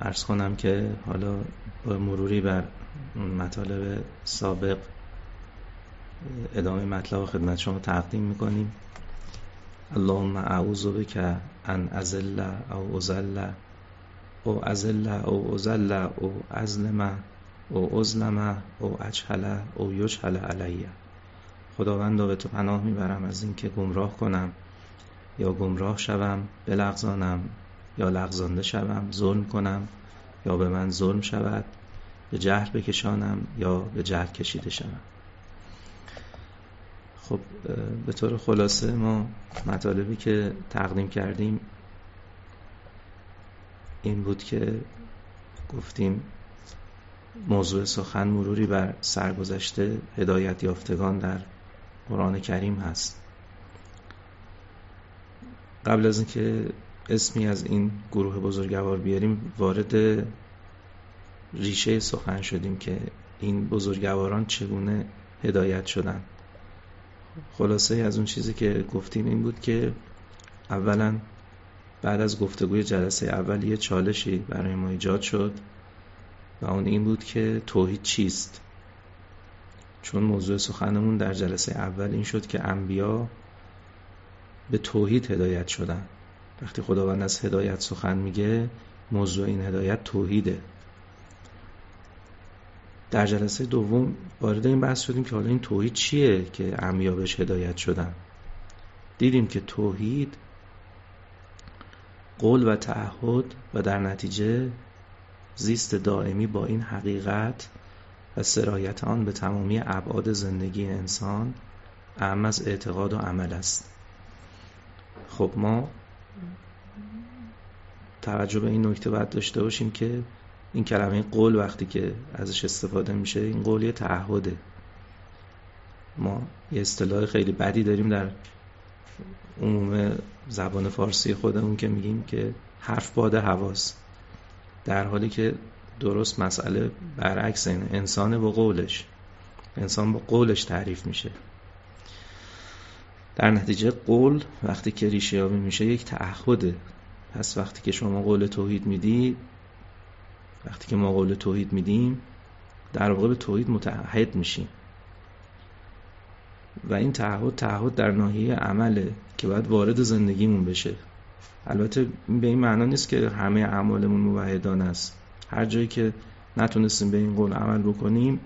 ارز کنم که حالا با مروری بر مطالب سابق ادامه مطلب خدمت شما تقدیم می‌کنیم. اللهم اعوذ بک ان ازل او ازل او ازل او ازل او ازلم او ازلم او اجهل او یجهل علیه خداوندا به تو پناه می‌برم از اینکه گمراه کنم یا گمراه شوم بلغزانم. یا لغزانده شوم ظلم کنم یا به من ظلم شود به جهل بکشانم یا به جهل کشیده شوم. خب به طور خلاصه ما مطالبی که تقدیم کردیم این بود که گفتیم موضوع سخن مروری بر سرگذشته هدایت یافتگان در قرآن کریم هست. قبل از اینکه اسمی از این گروه بزرگوار بیاریم وارد ریشه سخن شدیم که این بزرگواران چگونه هدایت شدن. خلاصه از اون چیزی که گفتیم این بود که اولا بعد از گفتگوی جلسه اول یه چالشی برای ما ایجاد شد و اون این بود که توحید چیست. چون موضوع سخنمون در جلسه اول این شد که انبیا به توحید هدایت شدن. وقتی خداوند از هدایت سخن میگه موضوع این هدایت توحیده. در جلسه دوم وارد این بحث شدیم که حالا این توحید چیه که انبیا بهش هدایت شدن؟ دیدیم که توحید قول و تعهد و در نتیجه زیست دائمی با این حقیقت و سرایت آن به تمامی ابعاد زندگی انسان اهم از اعتقاد و عمل است. خب ما توجه به این نکته باید داشته باشیم که این کلمه قول وقتی که ازش استفاده میشه این قول یه تعهده. ما یه اصطلاح خیلی بدی داریم در عموم زبان فارسی خودمون که میگیم که حرف باد حواس. در حالی که درست مسئله برعکس این انسان با قولش انسان با قولش تعریف میشه. در نتیجه قول وقتی که ریشه یابی میشه یک تعهده پس وقتی که شما قول توحید می‌دید وقتی که ما قول توحید میدیم در واقع به توحید متحد میشیم. و این تعهد تعهد در ناحیه عمله که باید وارد زندگیمون بشه. البته به این معنا نیست که همه اعمالمون موحدان است. هر جایی که نتونستیم به این قول عمل بکنیم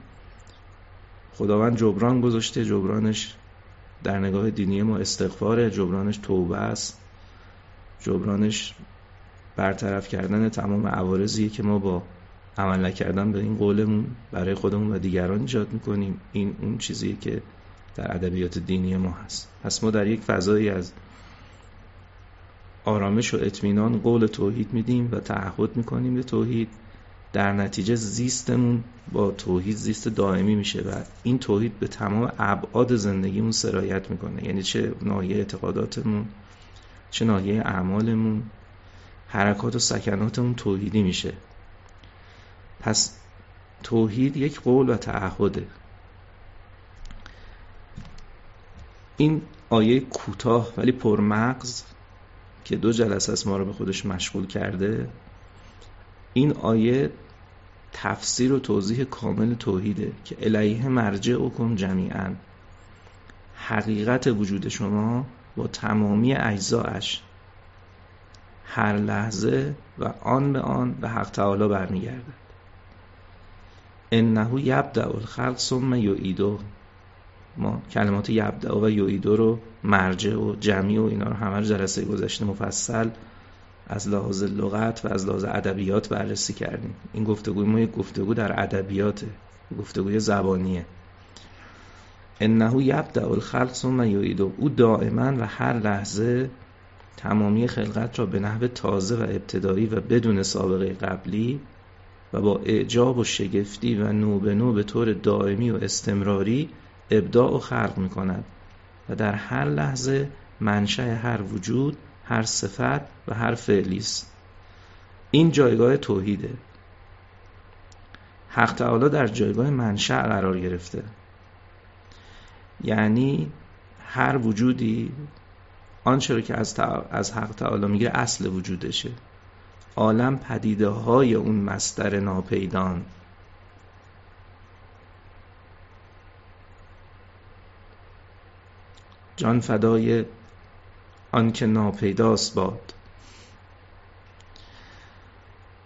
خداوند جبران گذاشته جبرانش در نگاه دینی ما استغفاره جبرانش توبه است. جبرانش برطرف کردن تمام عوارضیه که ما با عمل نکردن به این قولمون برای خودمون و دیگران ایجاد می‌کنیم. این اون چیزیه که در ادبیات دینی ما هست. پس ما در یک فضایی از آرامش و اطمینان قول توحید میدیم و تعهد می‌کنیم به توحید. در نتیجه زیستمون با توحید زیست دائمی میشه و این توحید به تمام ابعاد زندگیمون سرایت می‌کنه. یعنی چه ناحیه اعتقاداتمون چه ناحیه اعمالمون حرکات و سکناتمون توحیدی میشه. پس توحید یک قول و تعهده. این آیه کوتاه ولی پرمغز که دو جلسه از ما رو به خودش مشغول کرده این آیه تفسیر و توضیح کامل توحیده که الیه مرجع کن جمیعا. حقیقت وجود شما با تمامی اجزایش هر لحظه و آن به آن به حق تعالی برمیگردد. انه یبدع الخلق ثم یعیده. ما کلمات یبدع و یعیده رو مرجع و جمعی و اینا رو همه جلسه گذشته مفصل از لحاظ لغت و از لحاظ ادبیات بررسی کردیم. این گفتگوی ما یک گفتگو در ادبیاته. گفتگوی زبانیه. انه یبدع الخلق ثم یعیده. او دائما و هر لحظه تمامی خلقت را به نحو تازه و ابتدایی و بدون سابقه قبلی و با اعجاب و شگفتی و نو به نو به طور دائمی و استمراری ابداع و خلق می کند و در هر لحظه منشأ هر وجود هر صفت و هر فعلی این جایگاه توحیده. حق تعالی در جایگاه منشأ قرار گرفته. یعنی هر وجودی آنچه رو که از, از حق تعالی میگه اصل وجودشه. عالم پدیده های اون مستر ناپیدان. جان فدای آنکه ناپیداست باد.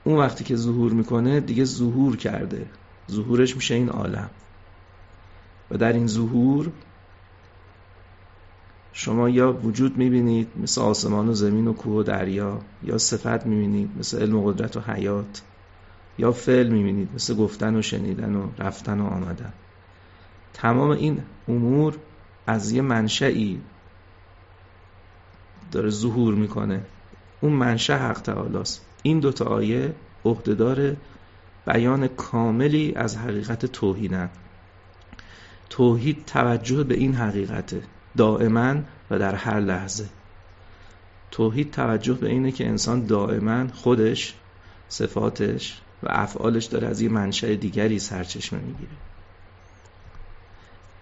اون وقتی که ظهور می‌کنه دیگه ظهور کرده. ظهورش میشه این عالم. و در این ظهور شما یا وجود می‌بینید مثل آسمان و زمین و کوه و دریا یا صفت می‌بینید مثل علم و قدرت و حیات یا فعل می‌بینید مثل گفتن و شنیدن و رفتن و آمدن. تمام این امور از یه منشعی داره ظهور می‌کنه. اون منشأ حق تعالی است این دوتا آیه عهدهدار بیان کاملی از حقیقت توحیدن توحید توجه به این حقیقته دائما و در هر لحظه. توحید توجه به اینه که انسان دائما خودش صفاتش و افعالش داره از یه منشأ دیگری سرچشمه می‌گیره.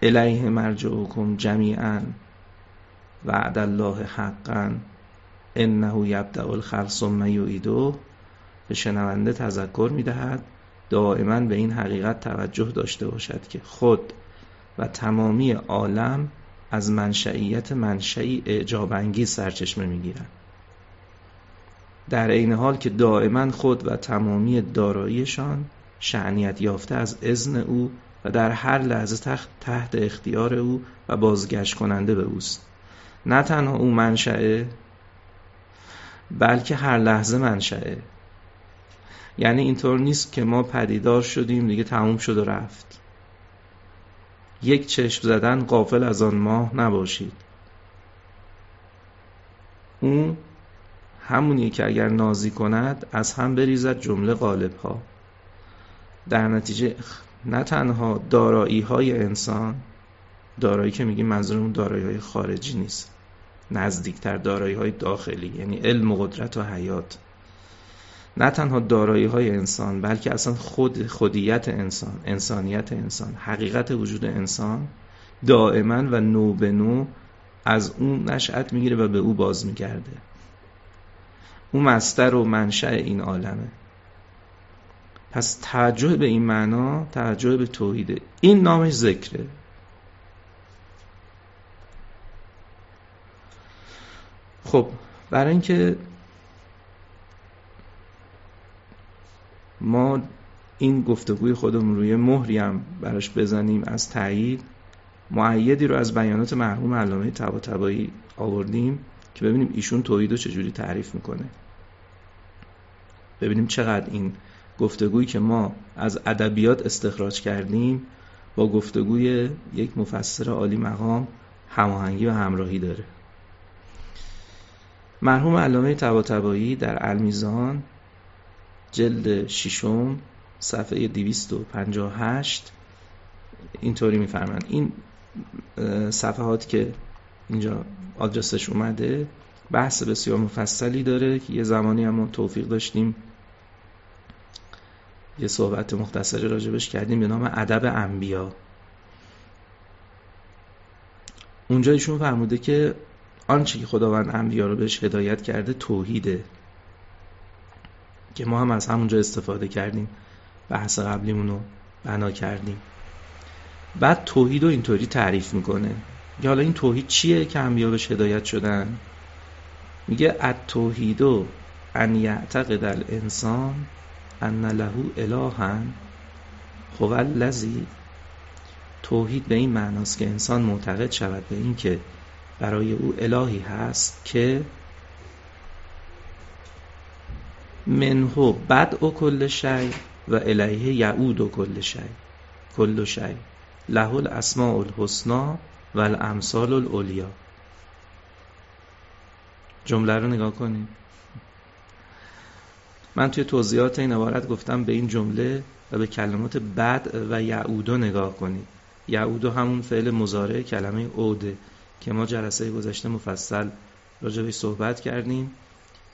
الیه مرجعکم جمیعا. وعد الله حقا انه یبدع الخلق ثم یعیده. به شنونده تذکر می‌دهد دائما به این حقیقت توجه داشته باشد که خود و تمامی عالم از منشئیت منشئی اعجاب انگیز سرچشمه می‌گیرند. در عین حال که دائما خود و تمامی داراییشان شعنیت یافته از اذن او و در هر لحظه تحت, تحت اختیار او و بازگشت کننده به اوست. نه تنها او منشأه بلکه هر لحظه منشأه. یعنی اینطور نیست که ما پدیدار شدیم دیگه تموم شد و رفت. یک چشم زدن قافل از آن ماه نباشید. اون همونیه که اگر نازی کند از هم بریزد جمله غالب ها در نتیجه نه تنها دارایی های انسان دارایی که میگیم منظورمون دارایی های خارجی نیست. نزدیکتر دارایی های داخلی یعنی علم و قدرت و حیات. نه تنها دارایی های انسان بلکه اصلا خود خودیت انسان انسانیت انسان حقیقت وجود انسان دائما و نو به نو از اون نشأت می‌گیره و به او باز میگرده. اون مستر و منشأ این عالمه. پس توجه به این معنا توجه به توحیده این نامش ذکره. خب برای اینکه ما این گفتگوی خودمون روی مهری هم براش بزنیم از تایید معیدی رو از بیانات مرحوم علامه طباطبایی آوردیم که ببینیم ایشون توحید رو چجوری تعریف می‌کنه. ببینیم چقدر این گفتگویی که ما از ادبیات استخراج کردیم با گفتگوی یک مفسر عالی مقام هماهنگی و همراهی داره. مرحوم علامه طباطبایی در المیزان جلد ششم صفحه 258 اینطوری میفرمند این صفحات که اینجا آدرسش اومده بحث بسیار مفصلی داره که یه زمانی هم توفیق داشتیم. یه صحبت مختصری راجبش کردیم به نام ادب انبیا. اونجا ایشون فرموده که آنچه که خداوند انبیا رو بهش هدایت کرده توحیده. که ما هم از همونجا استفاده کردیم. بحث قبلیمون رو بنا کردیم. بعد توحید رو اینطوری تعریف می‌کنه. یا حالا این توحید چیه که انبیا بهش هدایت شدن؟ میگه التوحید ان یعتقد الانسان ان له الها. هو الذی؟ توحید به این معناست که انسان معتقد شود به این که برای او الهی هست که منهو بدء کل شی و الیه یعود و کل شی. کل شی. له الاسماء الحسنا و الامثال العلیا. جمله رو نگاه کنید من توی توضیحات این عبارت گفتم به این جمله و به کلمات بد و یعودو نگاه کنید. یعودو همون فعل مزاره کلمه اوده که ما جلسه گذشته مفصل راجبش صحبت کردیم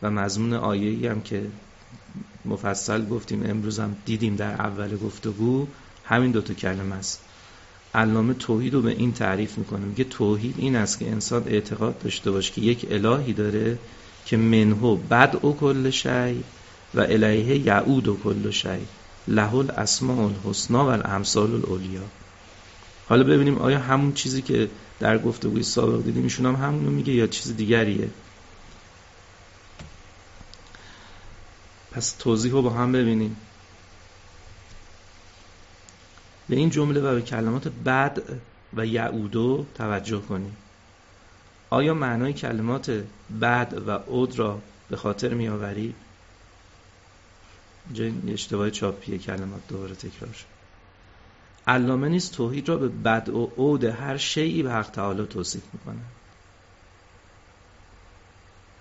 و مضمون آیه‌ای هم که مفصل گفتیم امروز هم دیدیم در اول گفتگو همین دوتا کلمه است. علامه توحید رو به این تعریف می‌کنه. میگه توحید این است که انسان اعتقاد داشته باشه که یک الهی داره که منهو بد و کل شی و الیه یعود و کل شی له الاسماء الحسنا و الامثال العلیا. حالا ببینیم آیا همون چیزی که در گفتگوی سابق دیدیم ایشون هم همونو میگه یا چیز دیگریه؟ پس توضیح رو با هم ببینیم. به این جمله و به کلمات بد و یعودو توجه کنیم. آیا معنای کلمات بد و عود را به خاطر میآوری؟ اینجا اشتباه چاپیه کلمات دوباره تکرار شد. علامه نیست توحید را به بد و عود هر شیعی به حق تعالی توصیف می‌کنه.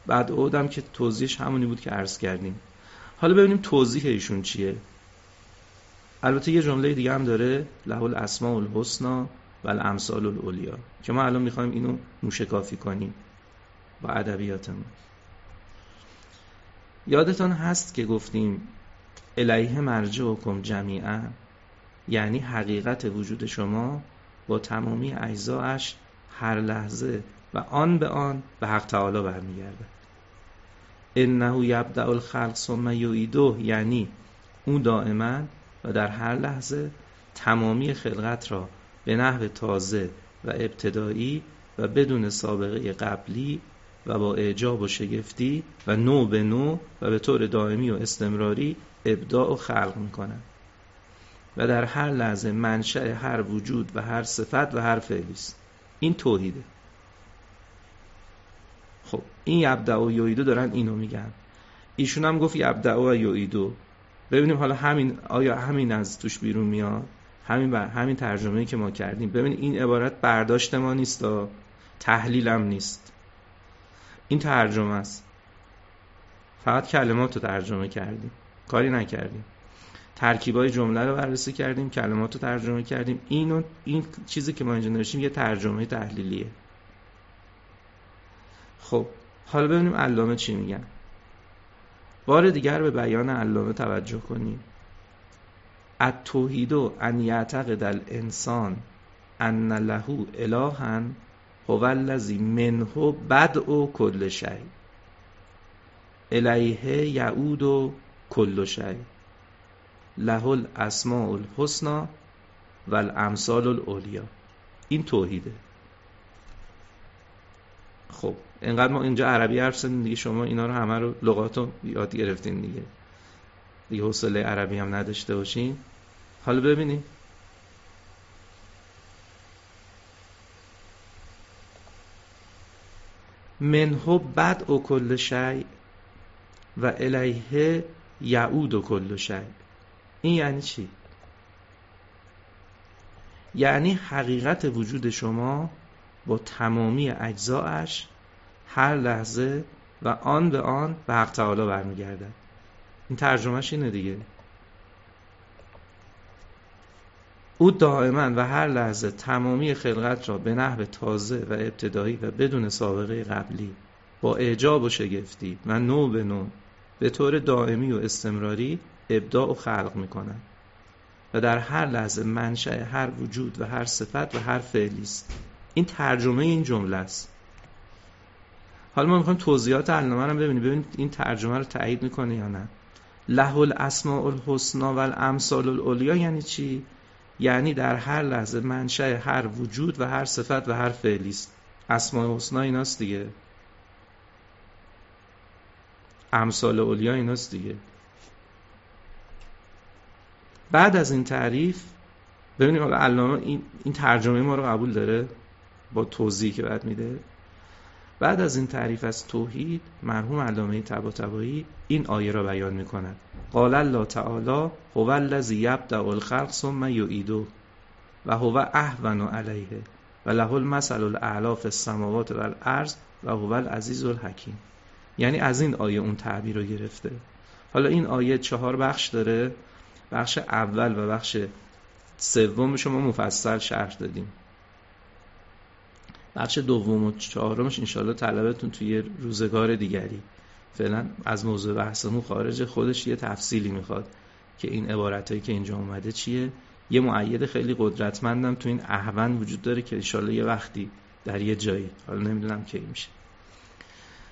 بعد عودم که توضیحش همونی بود که عرض کردیم. حالا ببینیم توضیح ایشون چیه. البته یه جمله دیگه هم داره له الاسماء الحسنا و الامثال العلیا که ما الان می‌خوایم اینو موشکافی کنیم با ادبیاتمون. یادتان هست که گفتیم الیه مرجعکم جمیعا؟ یعنی حقیقت وجود شما با تمامی اجزاش هر لحظه و آن به آن به حق تعالی برمیگرده. انه یبدع الخلق ثم یعیده یعنی او دائما و در هر لحظه تمامی خلقت را به نحو تازه و ابتدایی و بدون سابقه قبلی و با اعجاب و شگفتی و نو به نو و به طور دائمی و استمراری ابداع و خلق می‌کنند. و در هر لحظه منشأ هر وجود و هر صفت و هر فعلی است. این توحیده. خب این یبدع و یویدو دارن اینو میگن. ایشون هم گفت یبدع و یویدو ببینیم حالا همین آیا همین از توش بیرون میاد؟ همین بر همین ترجمه‌ای که ما کردیم. ببین این عبارت برداشت ما نیست تحلیلم نیست. این ترجمه است. فقط کلمات رو ترجمه کردیم. کاری نکردیم. ترکیبای جمله رو بررسی کردیم کلمات رو ترجمه کردیم. اینو این چیزی که ما اینجا نوشتیم یه ترجمه تحلیلیه. خب حالا ببینیم علامه چی میگن. بار دیگر به بیان علامه توجه کنیم. التوحید ان یعتقد الانسان ان له الها هو الذی منه بدء کل شی. الیه یعود کل شی. له الاسماء الحسنا و الامثال العلیا این توحیده. خب اینقدر ما اینجا عربی حرف زدیم دیگه شما اینا رو همه رو لغاتو یاد گرفتین دیگه. دیگه حوصله عربی هم نداشته باشین. حالا ببینیم. منهو بد و کل شی و الیه یعود و کل شی این یعنی چی؟ یعنی حقیقت وجود شما با تمامی اجزاش هر لحظه و آن به آن به حق تعالی برمیگردد این ترجمهش اینه دیگه او دائما و هر لحظه تمامی خلقت را به نحو تازه و ابتدایی و بدون سابقه قبلی با اعجاب و شگفتی و نو به نو به طور دائمی و استمراری ابداع و خلق می‌کنند و در هر لحظه منشأ هر وجود و هر صفت و هر فعلی است. این ترجمه این جمله است. حالا ما می‌خوایم توضیحات علامه رو ببینیم. ببینید این ترجمه رو تایید می‌کنه یا نه. له الاسماء الحسنا و الامثال العلیا یعنی چی؟ یعنی در هر لحظه منشأ هر وجود و هر صفت و هر فعلی است. اسماء حسنا ایناست دیگه. امثال علیا ایناست دیگه. بعد از این تعریف ببینیم حالا علامه این, این ترجمه ما رو قبول داره؟ با توضیحی که بعد میده. بعد از این تعریف از توحید مرحوم علامه طباطبایی این آیه را بیان می کند قال الله تعالی هو الذی یبدأ الخلق ثم یعیده و هو اهون علیه و له المثل الاعلی فی السماوات و الارض و هو العزیز الحکیم. یعنی از این آیه اون تعبیر رو گرفته. حالا این آیه چهار بخش داره. بخش اول و بخش سوم شما مفصل شرح دادیم. بخش دوم و چهارمش انشالله طلبتون توی روزگار دیگری. فعلا از موضوع بحثمون خارج خودش یه تفصیلی می‌خواد که این عبارتهایی که اینجا اومده چیه. یه معید خیلی قدرتمندم تو این احون وجود داره که انشالله یه وقتی در یه جایی. حالا نمی‌دونم کی میشه.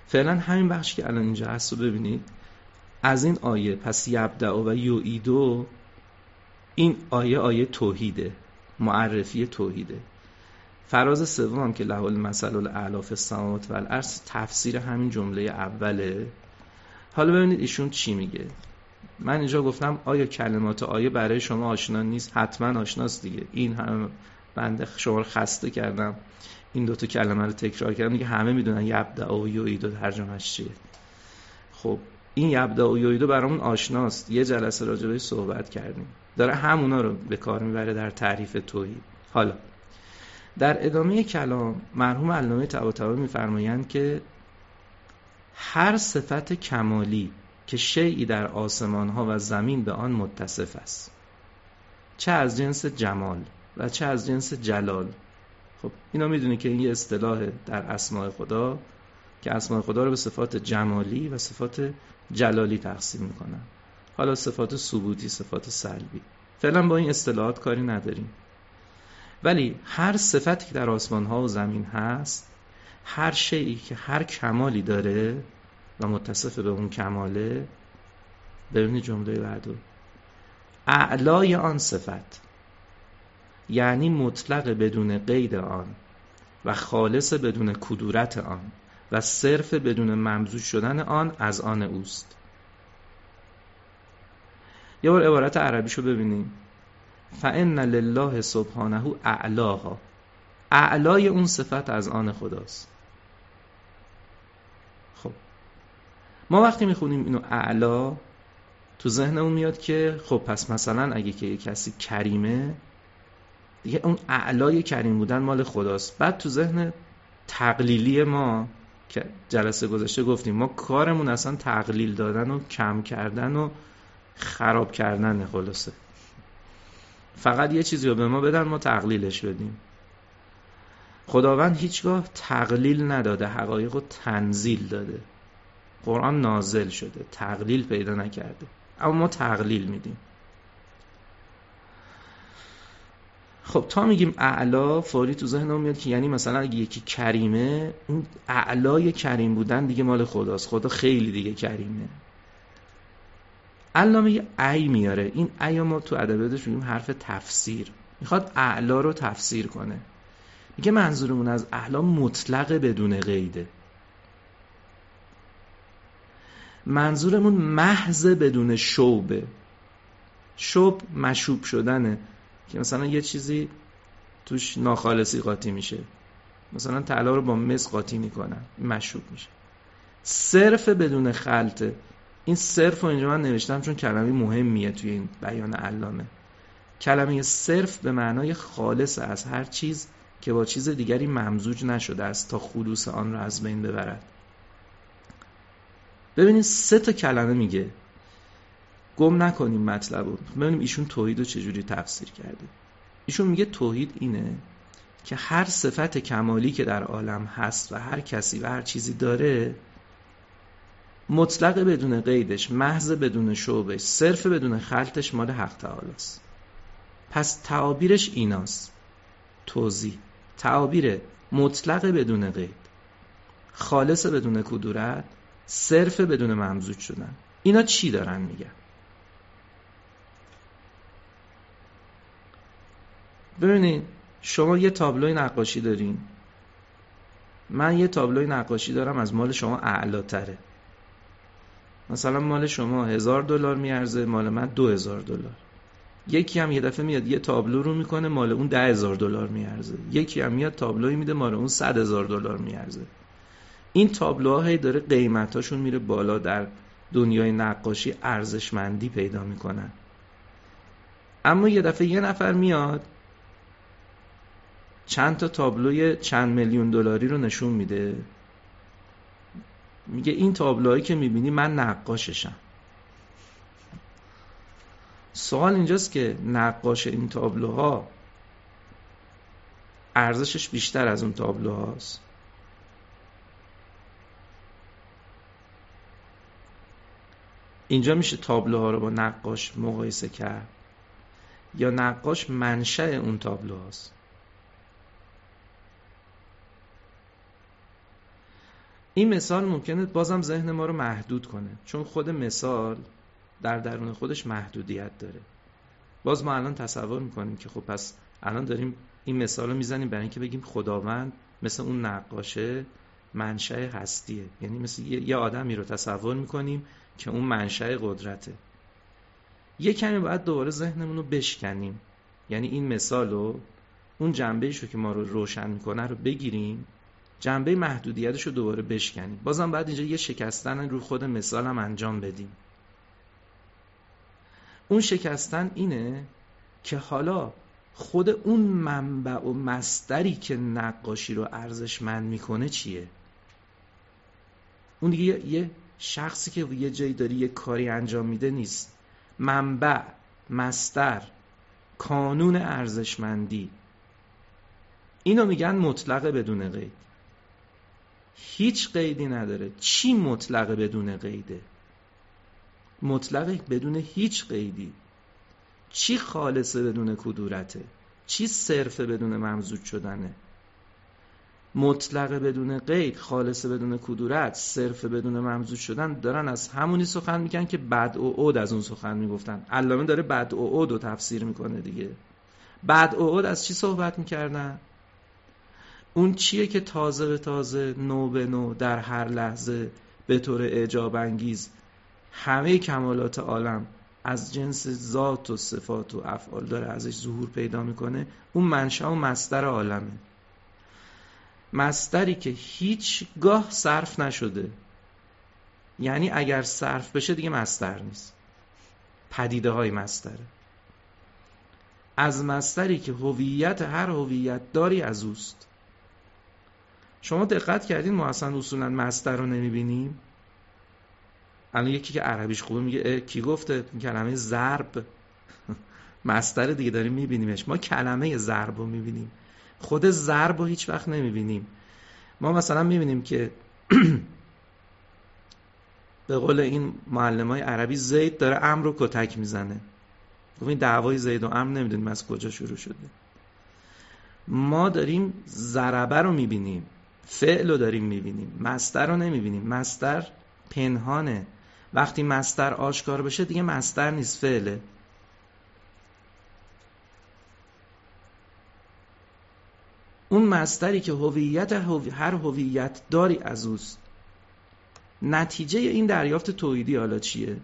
فعلا همین بخش که الان اینجا هست رو ببینید. از این آیه پس یبدع و یویدو این آیه آیه توحیده معرفی توحیده. فراز سوم که له المثل الاعلی فی السماوات و تفسیر همین جمله اوله. حالا ببینید ایشون چی میگه. من اینجا گفتم آیا کلمات آیه برای شما آشنا نیست؟ حتما آشناست دیگه. این همه بنده شما رو خسته کردم. این دوتا کلمه رو تکرار کردم. دیگه همه می‌دونن یبدع و یویدو ترجمهش چیه خب این یبدع و یویدو برامون آشناست. یه جلسه راجبه صحبت کردیم. داره همونا رو به کار می‌بره در تعریف توحید. حالا در ادامه کلام مرحوم علامه طباطبایی میفرمایند که هر صفت کمالی که شیعی در آسمان ها و زمین به آن متصف است چه از جنس جمال و چه از جنس جلال. خب اینا می‌دونی که این یه اصطلاح در اسماء خدا که اسماء خدا رو به صفات جمالی و صفات جلالی تقسیم می‌کنن. حالا صفات ثبوتی صفات سلبی. فعلا با این اصطلاحات کاری نداریم. ولی هر صفتی که در آسمان ها و زمین هست هر شیعی که هر کمالی داره و متصف به اون کماله ببینید جمله بعدو. اعلای آن صفت یعنی مطلق بدون قید آن و خالص بدون کدورت آن و صرف بدون ممزوج شدن آن از آن اوست. یه بار عبارت عربیشو ببینیم. فان لله سبحانه اعلاها اعلای اون صفت از آن خداست. خب. ما وقتی می‌خونیم اینو اعلا تو ذهنمون میاد که خب پس مثلا اگه که کسی کریمه دیگه اون اعلای کریم بودن مال خداست. بعد تو ذهن تقلیلی ما که جلسه گذشته گفتیم ما کارمون اصلا تقلیل دادن و کم کردن و خراب کردن خلاصه. فقط یه چیزی رو به ما بدن ما تقلیلش بدیم. خداوند هیچگاه تقلیل نداده حقایق رو تنزیل داده. قرآن نازل شده تقلیل پیدا نکرده. اما ما تقلیل میدیم. خب تا میگیم اعلا فوری تو ذهنم میاد که یعنی مثلا اگه یکی کریمه اون اعلای کریم بودن دیگه مال خداست. خدا خیلی دیگه کریمه. علامه یه ای میاره. این ای ما تو ادبیاتش میگیم حرف تفسیر. می‌خواد اعلا رو تفسیر کنه. میگه منظورمون از اعلا مطلق بدون قیده. منظورمون محض بدون شوبه شوب مشوب شدنه. که مثلا یه چیزی توش ناخالصی قاطی میشه. مثلا طلا رو با مس قاطی می‌کنن مشوب میشه. صرف بدون خلطه این صرف رو اینجا من نوشتم چون کلمه مهمیه توی این بیان علامه. کلمه صرف به معنای خالص از هر چیز که با چیز دیگری ممزوج نشده است تا خلوص آن را از بین ببرد. ببینید سه تا کلمه میگه. گم نکنیم مطلب رو ببینیم ایشون توحید رو چجوری تفسیر کرده. ایشون میگه توحید اینه که هر صفت کمالی که در عالم هست و هر کسی و هر چیزی داره مطلق بدون قیدش محض بدون شعبش صرف بدون خلطش مال حق تعالی است. پس تعابیرش ایناست. توضیح. تعابیر مطلق بدون قید خالص بدون کدورت صرف بدون ممزوج شدن. اینا چی دارن میگن؟ ببینید شما یه تابلوی نقاشی دارین. من یه تابلوی نقاشی دارم از مال شما اعلاتره مثلا مال شما هزار دلار میارزه مال من دو هزار دلار. یکی هم یه daffe میاد یه تابلو رو می‌کنه مال اون ده هزار دلار میارزه. یکی هم میاد تابلوی میده مال اون صد هزار دلار میارزه. این تابلوها هی داره قیمتاشون میره بالا در دنیای نقاشی ارزشمندی پیدا می‌کنن. اما یه دفعه یه نفر میاد چند تا تابلوی چند میلیون دلاری رو نشون میده؟ میگه این تابلوهایی که می‌بینی من نقاششم. سوال اینجاست که نقاش این تابلوها ارزشش بیشتر از اون تابلوهاست. اینجا میشه تابلوها رو با نقاش مقایسه کرد یا نقاش منشأ اون تابلوهاست. این مثال ممکنه بازم ذهن ما رو محدود کنه. چون خود مثال در درون خودش محدودیت داره. باز ما الان تصور می‌کنیم که خب پس الان داریم این مثال رو می‌زنیم برای اینکه بگیم خداوند مثل اون نقاشه منشأ هستیه. یعنی مثل یه آدمی رو تصور می‌کنیم که اون منشأ قدرته. یه کمی باید دوباره ذهنمون رو بشکنیم. یعنی این مثال رو اون جنبه رو که ما رو روشن می‌کنه رو بگیریم. جنبه محدودیتش رو دوباره بشکنیم. بازم باید اینجا یه شکستن رو خود مثال هم انجام بدیم. اون شکستن اینه که حالا خود اون منبع و مستری که نقاشی رو ارزشمند می‌کنه چیه؟ اون دیگه یه شخصی که یه جایی داری یه کاری انجام میده نیست. منبع مستر کانون ارزشمندی. اینو میگن مطلق بدون قید. هیچ قیدی نداره. چی مطلق بدون قیده؟ مطلق بدون هیچ قیدی. چی خالصه بدون کدورته؟ چی صرفه بدون ممزوج شدنه؟ مطلق بدون قید خالص بدون کدورت صرف بدون ممزوج شدن دارن از همونی سخن میگن که بد و عود از اون سخن می‌گفتن. علامه داره بد و عود رو تفسیر می‌کنه دیگه. بد و عود از چی صحبت می‌کردن؟ اون چیه که تازه به تازه نو به نو در هر لحظه به طور اعجاب انگیز همه کمالات عالم از جنس ذات و صفات و افعال داره ازش ظهور پیدا می‌کنه. اون منشأ و مستر عالمه. مستری که هیچگاه صرف نشده. یعنی اگر صرف بشه دیگه مستر نیست. پدیده های مستره از مستری که هویت هر هویت داری از اوست. شما دقت کردین ما اصلا اصولا مستر رو نمی‌بینیم؟ الان یکی که عربیش خوبه میگه کی گفته؟ کلمه ضرب. مستر دیگه داریم میبینیمش. ما کلمه ضرب رو می‌بینیم. خود ضرب رو هیچ وقت نمی‌بینیم. ما مثلا می‌بینیم که به قول این معلم های عربی زید داره امر رو کتک می‌زنه. خب این دعوای زید و امر نمی‌دونیم از کجا شروع شده. ما داریم ضربه رو می‌بینیم. فعل رو داریم می‌بینیم. مستر رو نمی‌بینیم. مستر پنهانه. وقتی مستر آشکار بشه دیگه مستر نیست فعله. اون مستری که هویت هر هویت داری از اوست. نتیجه این دریافت توحیدی حالا چیه؟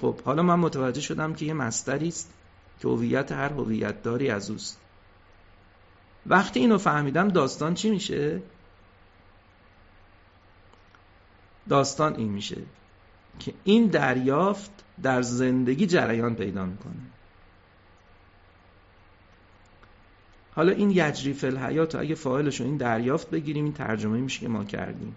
خب حالا من متوجه شدم که یه مستری است که هویت هر هویت داری از اوست. وقتی اینو فهمیدم داستان چی میشه؟ داستان این میشه که این دریافت در زندگی جریان پیدا می‌کنه. حالا این یجری فل حیات اگه فاعلش این دریافت بگیریم این ترجمه میشه که ما کردیم.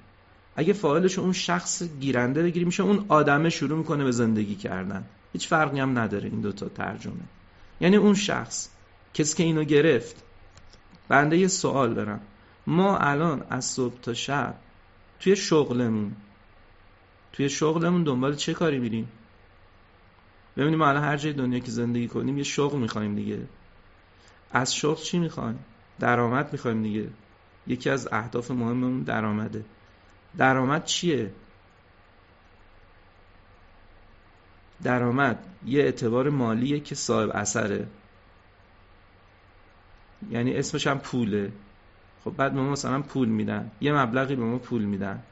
اگه فاعلش اون شخص گیرنده بگیریم میشه اون آدمه شروع می‌کنه به زندگی کردن. هیچ فرقی هم نداره این دوتا ترجمه. یعنی اون شخص کسی که اینو گرفت. بنده یه سوال دارم. ما الان از صبح تا شب توی شغلمون توی شغلمون دنبال چه کاری میریم؟ ببینیم الان هر جای دنیا که زندگی کنیم یه شغل می‌خوایم دیگه. از شغل چی می‌خوایم؟ درآمد می‌خوایم دیگه. یکی از اهداف مهممون درآمده. درآمد چیه؟ درآمد یه اعتبار مالیه که صاحب اثره. یعنی اسمش هم پوله. خب بعد ما مثلا پول میدن. یه مبلغی به ما پول میدن.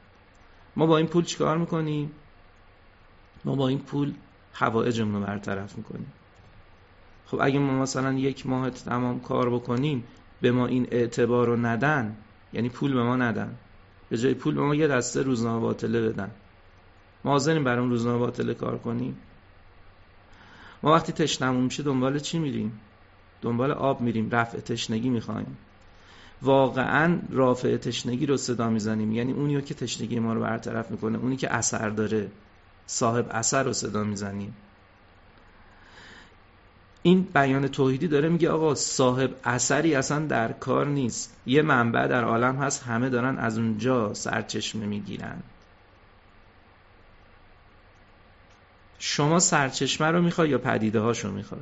ما با این پول چیکار می‌کنیم؟ ما با این پول حوائجمون رو برطرف می‌کنیم. خب اگه ما مثلا یک ماه تمام کار بکنیم به ما این اعتبار رو ندن یعنی پول به ما ندن. به جای پول به ما یه دسته روزنامه باطله بدن. ما حاضریم برای اون روزنامه باطله کار کنیم؟ ما وقتی تشنمون میشه دنبال چی میریم؟ دنبال آب میریم رفع تشنگی می‌خوایم. واقعا رافع تشنگی رو صدا می‌زنیم. یعنی اونی که تشنگی ما رو برطرف می‌کنه اونی که اثر داره صاحب اثر رو صدا می‌زنیم. این بیان توحیدی داره میگه آقا صاحب اثری اصلا در کار نیست. یه منبع در عالم هست همه دارن از اونجا سرچشمه می‌گیرن. شما سرچشمه رو می‌خوای یا پدیده هاشو می‌خوای؟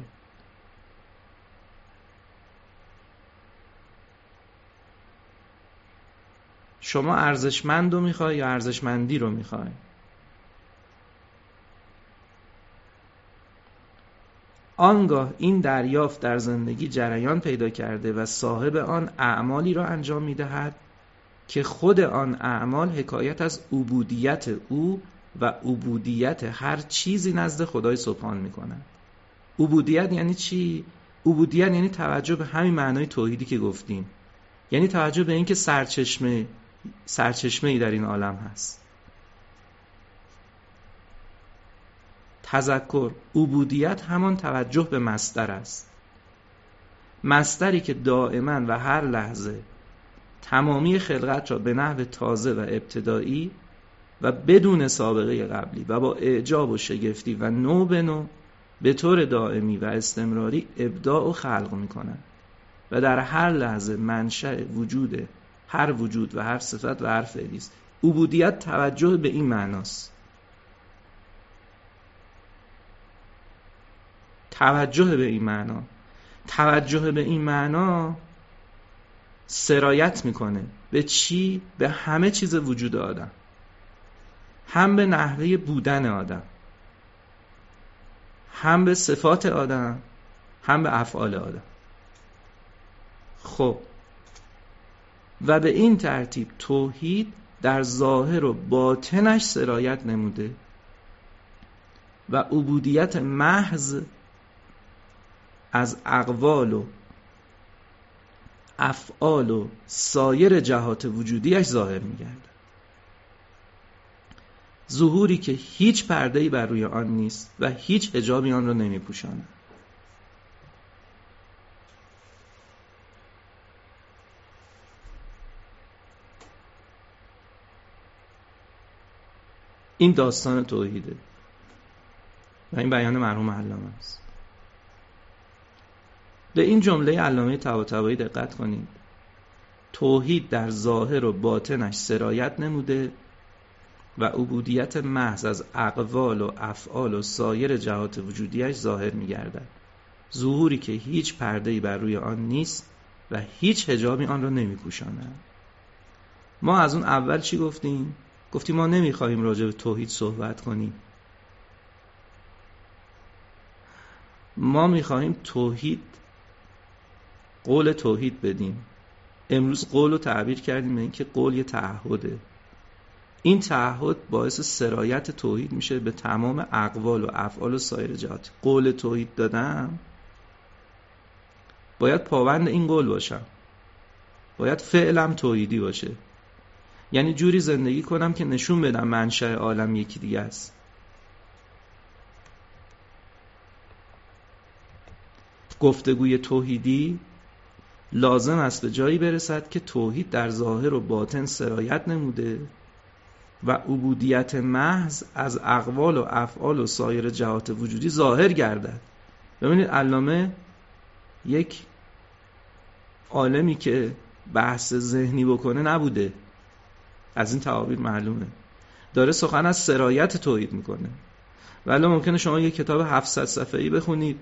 شما ارزشمند رو می‌خوای یا ارزشمندی رو می‌خوای؟ آنگاه این دریافت در زندگی جریان پیدا کرده و صاحب آن اعمالی را انجام می‌دهد که خود آن اعمال حکایت از عبودیت او و عبودیت هر چیزی نزد خدای سبحان می‌کنند. عبودیت یعنی چی؟ عبودیت یعنی توجه به همین معنای توحیدی که گفتیم. یعنی توجه به اینکه سرچشمه سرچشمه ای در این عالم هست. تذکر عبودیت همان توجه به مستر است. مستری که دائما و هر لحظه تمامی خلقت را به نحو تازه و ابتدایی و بدون سابقه قبلی و با اعجاب و شگفتی و نو به نو به طور دائمی و استمراری ابداع و خلق می کند و در هر لحظه منشأ وجود هر وجود و هر صفت و هر فعلی است. عبودیت توجه به این معناست. توجه به این معنا. توجه به این معنا سرایت می‌کنه به چی؟ به همه چیز وجود آدم. هم به نحوه بودن آدم. هم به صفات آدم. هم به افعال آدم. خب و به این ترتیب توحید در ظاهر و باطنش سرایت نموده و عبودیت محض از اقوال و افعال و سایر جهات وجودیش ظاهر میگرده ظهوری که هیچ پردهی بر روی آن نیست و هیچ حجابی آن را نمیپوشاند. این داستان توحیده. و این بیان مرحوم علامه است. به این جمله علامه طباطبایی دقت کنید. توحید در ظاهر و باطنش سرایت نموده و عبودیت محض از اقوال و افعال و سایر جهات وجودیش ظاهر میگردد. ظهوری که هیچ پردهی بر روی آن نیست و هیچ هجابی آن را نمیپوشاند ما از اون اول چی گفتیم؟ گفتیم ما نمی‌خواهیم راجع به توحید صحبت کنیم. ما می‌خواهیم توحید قول توحید بدیم. امروز قول رو تعبیر کردیم اینکه قول یه تعهده. این تعهد باعث سرایت توحید میشه به تمام اقوال و افعال و سایر جهات. قول توحید دادم باید پابند این قول باشم. باید فعلم توحیدی باشه. یعنی جوری زندگی کنم که نشون بدم منشأ عالم یکی دیگه است. گفتگوی توحیدی لازم است به جایی برسد که توحید در ظاهر و باطن سرایت نموده و عبودیت محض از اقوال و افعال و سایر جهات وجودی ظاهر گردد. ببینید علامه یک عالمی که بحث ذهنی بکنه نبوده. از این تعابیر معلومه. داره سخن از سرایت توحید می‌کنه. ولی ممکنه شما یک کتاب 700 صفحه‌ای بخونید.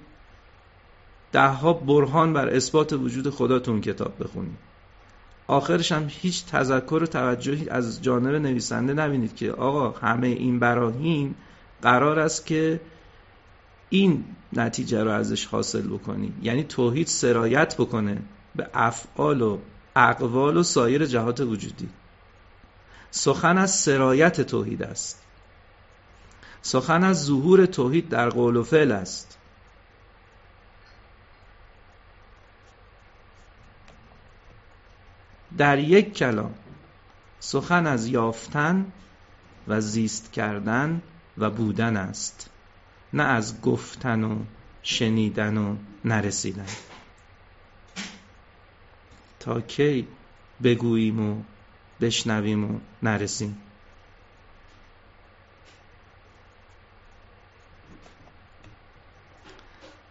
دهها برهان بر اثبات وجود خدا تو اون کتاب بخونید. آخرش هم هیچ تذکر و توجهی از جانب نویسنده نبینید که آقا همه این براهین قرار است که این نتیجه رو ازش حاصل بکنی. یعنی توحید سرایت بکنه به افعال و اقوال و سایر جهات وجودی. سخن از سرایت توحید است. سخن از ظهور توحید در قول و فعل است. در یک کلام سخن از یافتن و زیست کردن و بودن است نه از گفتن و شنیدن و نرسیدن. تا کی بگوییم و بشنویم و نرسیم.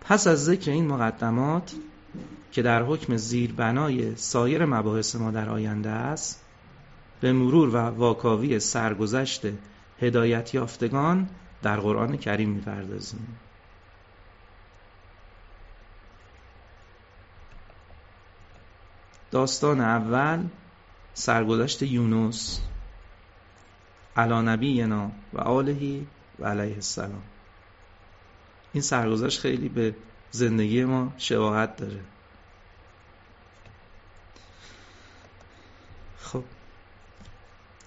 پس از ذکر این مقدمات که در حکم زیربنای سایر مباحث ما در آینده است به مرور و واکاوی سرگذشت هدایت یافتگان در قرآن کریم می‌پردازیم. داستان اول سرگذشت یونس علا نبینا و آلهی و علیه السلام. این سرگذشت خیلی به زندگی ما شباهت داره. خب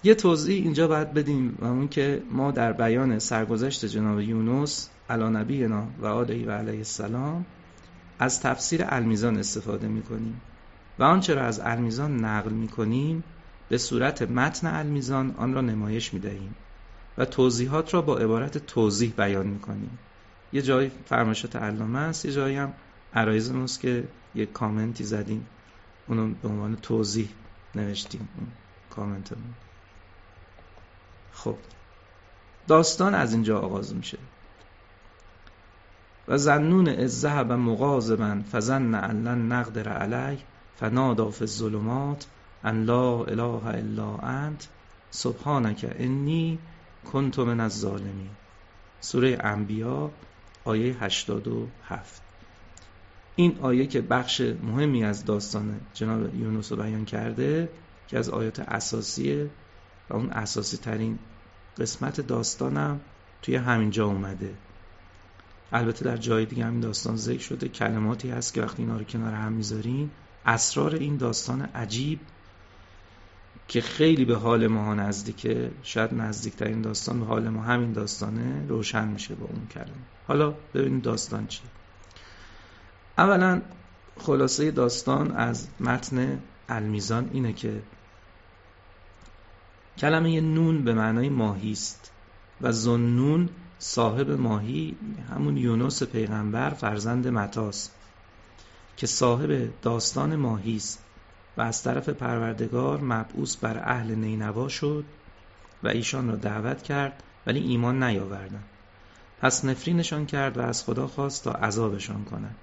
یه توضیح اینجا باید بدیم و اون که ما در بیان سرگذشت جناب یونس علا نبینا و آلهی و علیه السلام از تفسیر المیزان استفاده می‌کنیم. و آنچه را از المیزان نقل می‌کنیم به صورت متن المیزان آن را نمایش می‌دهیم و توضیحات را با عبارت توضیح بیان می‌کنیم. یه جای فرمایشات علامه است یه جایی هم عرایز که یه کامنتی زدیم. اونو به عنوان توضیح نوشتیم اون کامنتمون. خب. داستان از اینجا آغاز میشه. و زنون از ذهب مغاظبا فظن ان لن نقدر علیه فنادا فی الظلمات ان لا اله الا انت سبحانک انی کنت من الظالمین. سوره انبیا آیه 87 این آیه که بخش مهمی از داستان جناب یونس رو بیان کرده که از آیات اساسیه و اون اساسی ترین قسمت داستانم توی همین جا اومده. البته در جای دیگه همین داستان ذکر شده کلماتی هست که وقتی اینا رو کنار هم می‌ذارین اسرار این داستان عجیب که خیلی به حال ما نزدیکه. شاید نزدیکترین داستان به حال ما همین داستانه روشن میشه با اون کلمه. حالا ببینیم داستان چیه. اولا خلاصه داستان از متن المیزان اینه که کلمه نون به معنای ماهی است و زنون صاحب ماهی همون یونس پیغمبر فرزند متاس که صاحب داستان ماهی است و از طرف پروردگار مبعوث بر اهل نینوا شد و ایشان را دعوت کرد ولی ایمان نیاوردند. پس نفرینشان کرد و از خدا خواست تا عذابشان کند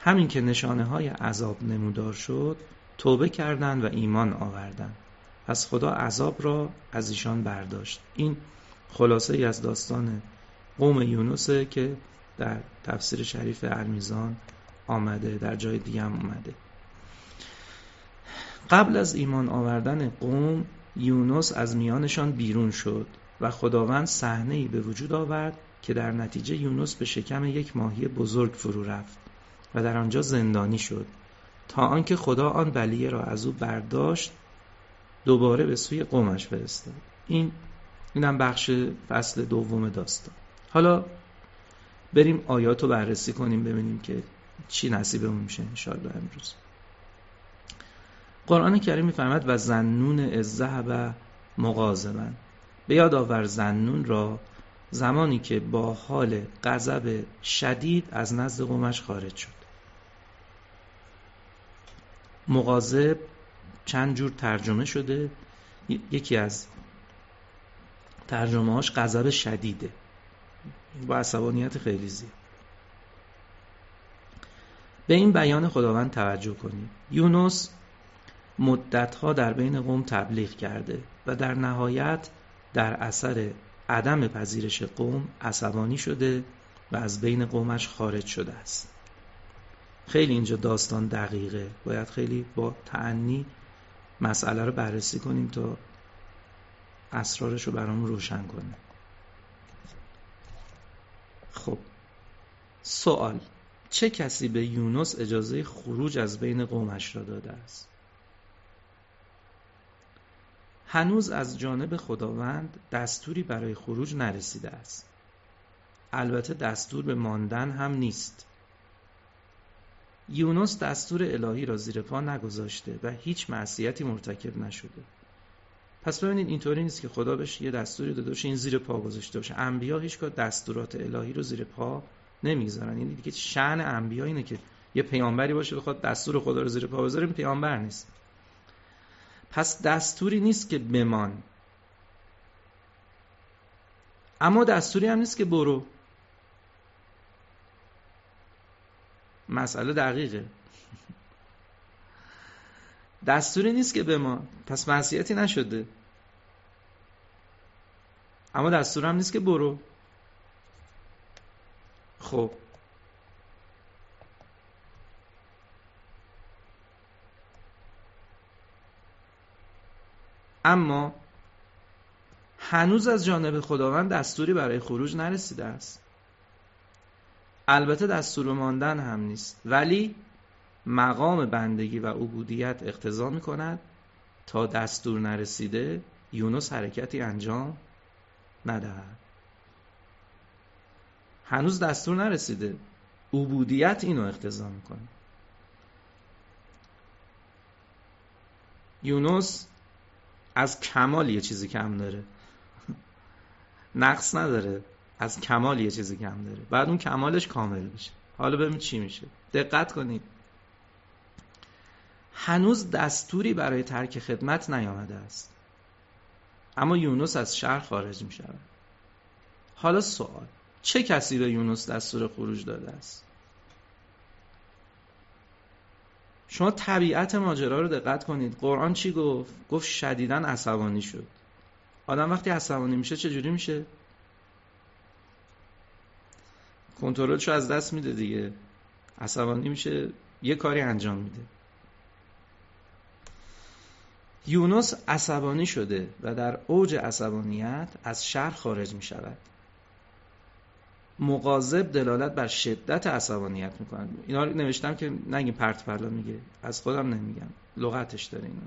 همین که نشانه های عذاب نمودار شد توبه کردند و ایمان آوردند. پس خدا عذاب را از ایشان برداشت. این خلاصه ای از داستان قوم یونسه که در تفسیر شریف المیزان آمده در جای دیگه هم آمده قبل از ایمان آوردن قوم یونس از میانشان بیرون شد و خداوند صحنه به وجود آورد که در نتیجه یونس به شکم یک ماهی بزرگ فرو رفت و در آنجا زندانی شد. تا آنکه خدا آن بلیه را از او برداشت دوباره به سوی قومش فرستاد. این اینم بخش فصل دوم داستان. حالا بریم آیات رو بررسی کنیم ببینیم که چی نصیبمون میشه انشاءالله امروز. قرآن کریم میفرمد و زنون از ذهب مغازبن به یاد آور زنون را زمانی که با حال غضب شدید از نزد قومش خارج شد. مغاظب چند جور ترجمه شده؟ یکی از ترجمه هاش غضب شدیده. با عصبانیت خیلی زیاد. به این بیان خداوند توجه کنید یونس مدتها در بین قوم تبلیغ کرده و در نهایت در اثر عدم پذیرش قوم عصبانی شده و از بین قومش خارج شده است. خیلی اینجا داستان دقیقه. باید خیلی با تعنی مسئله رو بررسی کنیم تا اسرارش رو برامون روشن کنه. خب سوال. چه کسی به یونس اجازه خروج از بین قومش را داده است؟ هنوز از جانب خداوند دستوری برای خروج نرسیده است. البته دستور به ماندن هم نیست. یونس دستور الهی را زیر پا نگذاشته و هیچ معصیتی مرتکب نشده. پس ببینید اینطوری نیست که خدا بهش یه دستوری داده باشه این زیر پا گذاشته باشه. انبیا هیچگاه دستورات الهی رو زیر پا نمی‌گذارن. یعنی دیگه شأن انبیا اینه که یه پیامبری باشه بخواد دستور خدا رو زیر پا بذاره پیامبر نیست. پس دستوری نیست که بمان. اما دستوری هم نیست که برو. مسئله دقیقه. دستوری نیست که بمان. پس معصیتی نشده. اما دستور هم نیست که برو. خب. اما هنوز از جانب خداوند دستوری برای خروج نرسیده است. البته دستور ماندن هم نیست ولی مقام بندگی و عبودیت اقتضا می کند تا دستور نرسیده یونس حرکتی انجام ندهد. هنوز دستور نرسیده. عبودیت اینو اقتضا می‌کنه. یونس از کمال یه چیزی کم داره. نقص نداره. از کمال یه چیزی کم داره. بعد اون کمالش کامل بشه حالا ببین چی میشه. دقت کنید. هنوز دستوری برای ترک خدمت نیامده است. اما یونس از شهر خارج می شود حالا سوال. چه کسی به یونس دستور خروج داده است؟ شما طبیعت ماجرا رو دقت کنید. قرآن چی گفت؟ گفت شدیدا عصبانی شد. آدم وقتی عصبانی میشه چه جوری میشه کنترلشو از دست میده دیگه. عصبانی میشه یه کاری انجام میده. یونس عصبانی شده و در اوج عصبانیت از شهر خارج می شود مقاذب دلالت بر شدت عصبانیت می‌کنه اینا رو نوشتم که نگیم پرت پرلا میگه از خودم نمیگم. لغتش داره اینا.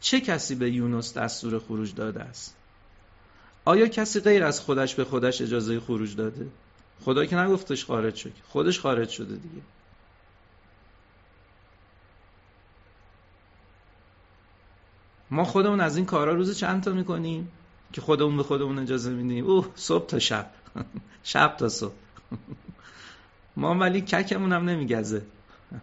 چه کسی به یونس دستور خروج داده است؟ آیا کسی غیر از خودش به خودش اجازه خروج داده؟ خدا که نگفتش خارج شد. خودش خارج شده دیگه. ما خودمون از این کارا روز چند تا می‌کنیم؟ که خودمون به خودمون اجازه میدیم. اوه صبح تا شب. شب تا صبح. ما ولی ککمون هم نمیگزه.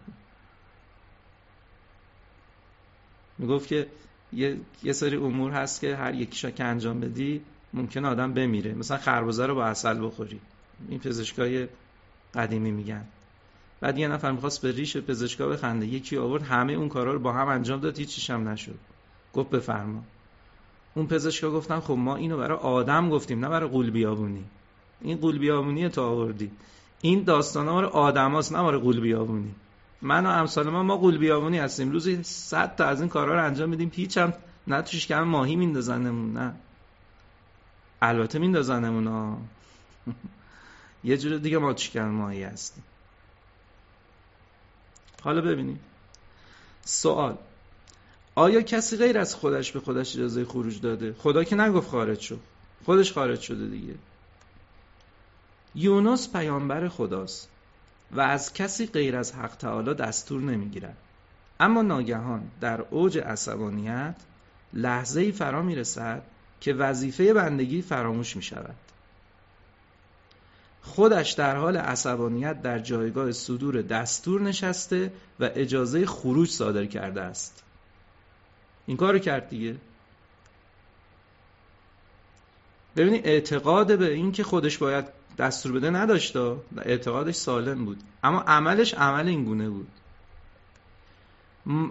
می‌گفت که یه،, یه سری امور هست که هر یکیشا که انجام بدی ممکن آدم بمیره. مثلا خربزه رو با اصل بخوری. این پزشکای قدیمی میگن. بعد یه نفر می‌خواست به ریش پزشکا بخنده. یکی آورد همه اون کارا رو با هم انجام داد هیچیش هم نشد. گفت بفرما. اون پزشکا گفتن خب ما اینو برای آدم گفتیم نه برای قول بیابونی این قول بیابونی تو آوردی. این داستان ها آدم هاست نه برای قول بیابونی من و امثال ما ما قول بیابونی هستیم. روزی صد تا از این کارا رو انجام میدیم هیچ هم نه توش که ماهی میندازنمون نه. البته میندازنمون ها یه جور دیگه ما توش ماهی هستیم. حالا ببینیم. سوال. آیا کسی غیر از خودش به خودش اجازه خروج داده؟ خدا که نگفت خارج شد. خودش خارج شده دیگه. یونس پیامبر خداست و از کسی غیر از حق تعالی دستور نمی‌گیرد. اما ناگهان در اوج عصبانیت لحظه ای فرا می رسد که وظیفه بندگی فراموش می شود خودش در حال عصبانیت در جایگاه صدور دستور نشسته و اجازه خروج صادر کرده است. این کارو کرد دیگه. ببینید اعتقاد به این که خودش باید دستور بده نداشت اعتقادش سالم بود. اما عملش عمل این گونه بود.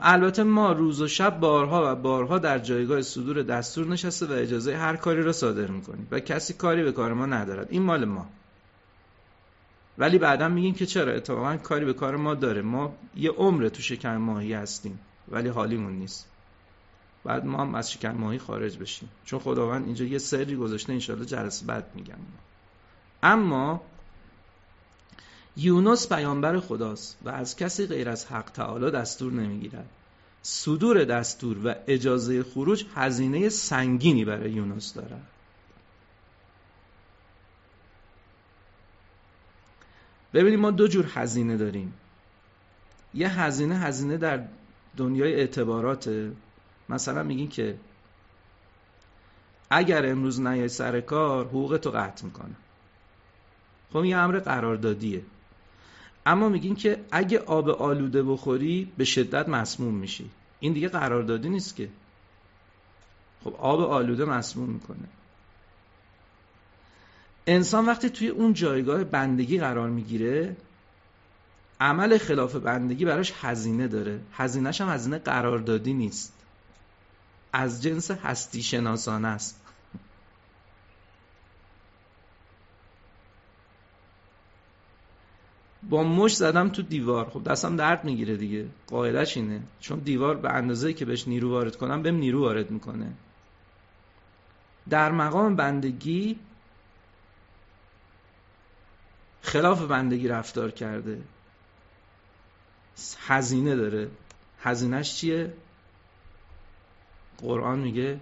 البته ما روز و شب بارها و بارها در جایگاه صدور دستور نشسته و اجازه هر کاری را صادر می‌کنیم و کسی کاری به کار ما ندارد. این مال ما. ولی بعدا میگیم که چرا؟ اتفاقا کاری به کار ما داره. ما یه عمر تو شکم ماهی هستیم ولی حالیمون نیست. بعد ما هم از شکم ماهی خارج بشیم. چون خداوند اینجا یه سری گذاشته انشالله جلسه بعد میگم. اما یونس پیامبر خداست و از کسی غیر از حق تعالی دستور نمی‌گیرد. صدور دستور و اجازه خروج هزینه سنگینی برای یونس دارد. ببینید ما دو جور هزینه داریم. یه هزینه هزینه در دنیای اعتبارات مثلا میگین که اگر امروز نیای سر کار حقوق تو قطع می‌کنه خب یه امر قراردادیه. اما میگین که اگه آب آلوده بخوری به شدت مسموم میشی. این دیگه قراردادی نیست که. خب آب آلوده مسموم می‌کنه. انسان وقتی توی اون جایگاه بندگی قرار می‌گیره عمل خلاف بندگی براش هزینه داره. هزینهش هم هزینه قراردادی نیست. از جنس هستی شناسانه است. با مش زدم تو دیوار. خب دستم درد می‌گیره دیگه. قاعدش اینه. چون دیوار به اندازه که بهش نیرو وارد کنم بهم نیرو وارد می‌کنه. در مقام بندگی خلاف بندگی رفتار کرده. هزینه داره. هزینهش چیه؟ قرآن میگه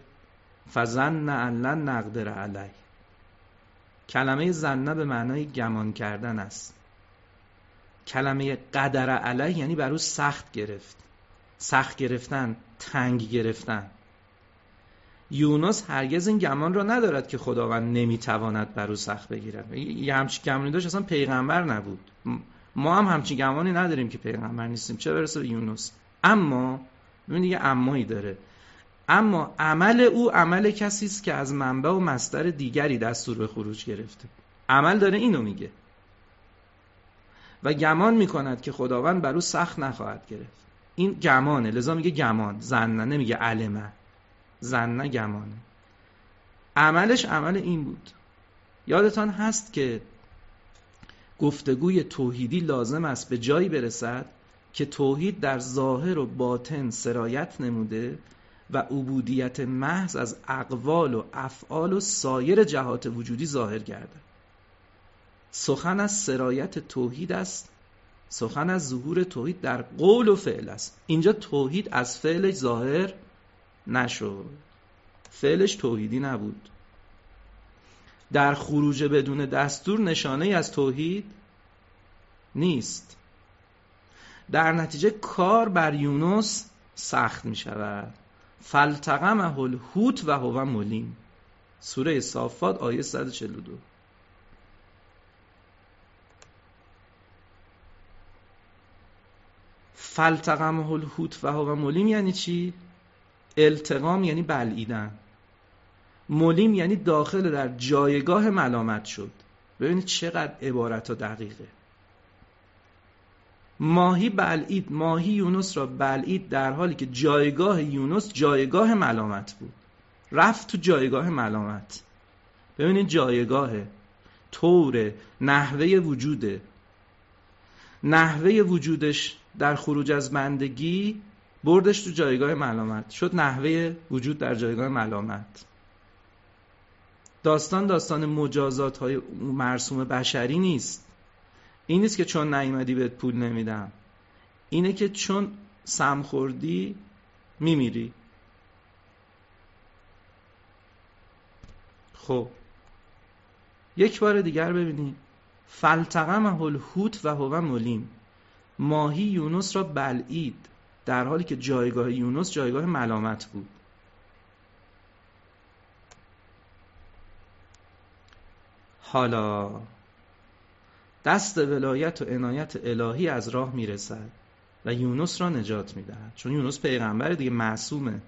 فزن ان نقدر علی کلمه زنه به معنای گمان کردن است. کلمه قدر علیه یعنی بر او سخت گرفت. سخت گرفتن تنگ گرفتن. یونس هرگز این گمان را ندارد که خداوند نمی‌تواند بر او سخت بگیرد. یه همچین گمانی داشت اصلا پیغمبر نبود. ما هم همچین گمانی نداریم که پیغمبر نیستیم. چه برسه به یونس؟ اما ببین یه امایی داره. اما عمل او عمل کسی است که از منبع و مصدر دیگری دستور به خروج گرفته. عمل داره اینو میگه. و گمان می‌کند که خداوند بر او سخت نخواهد گرفت. این گمانه. لذا میگه گمان. زنه نمیگه علمه. زنه گمانه. عملش عمل این بود. یادتان هست که گفتگوی توحیدی لازم است به جایی برسد که توحید در ظاهر و باطن سرایت نموده و عبودیت محض از اقوال و افعال و سایر جهات وجودی ظاهر گردد. سخن از سرایت توحید است. سخن از ظهور توحید در قول و فعل است. اینجا توحید از فعلش ظاهر نشد. فعلش توحیدی نبود. در خروج بدون دستور نشانه از توحید نیست. در نتیجه کار بر یونس سخت می شود فلتقمه الحوت و هو ملیم سوره صافات آیه 142 فلتقمه الحوت و هو ملیم یعنی چی؟ التقام یعنی بلعیدن. ملیم یعنی داخل در جایگاه ملامت شد. ببینید چقدر عبارت و دقیقه. ماهی بلعید ماهی یونس را بلعید در حالی که جایگاه یونس جایگاه ملامت بود. رفت تو جایگاه ملامت. ببینید جایگاه طور نحوه وجوده نحوه وجودش در خروج از بندگی بردش تو جایگاه ملامت. شد نحوه وجود در جایگاه ملامت. داستان داستان مجازات های مرسوم بشری نیست. این نیست که چون نیومدی بهت پول نمیدم. اینه که چون سم خوردی میمیری. خب. یک بار دیگر ببینید فلتقم الحوت و هو ملیم ماهی یونس را بلعید. در حالی که جایگاه یونس جایگاه ملامت بود. حالا دست ولایت و عنایت الهی از راه می‌رسد و یونس را نجات می‌دهد. چون یونس پیغمبر دیگه معصومه.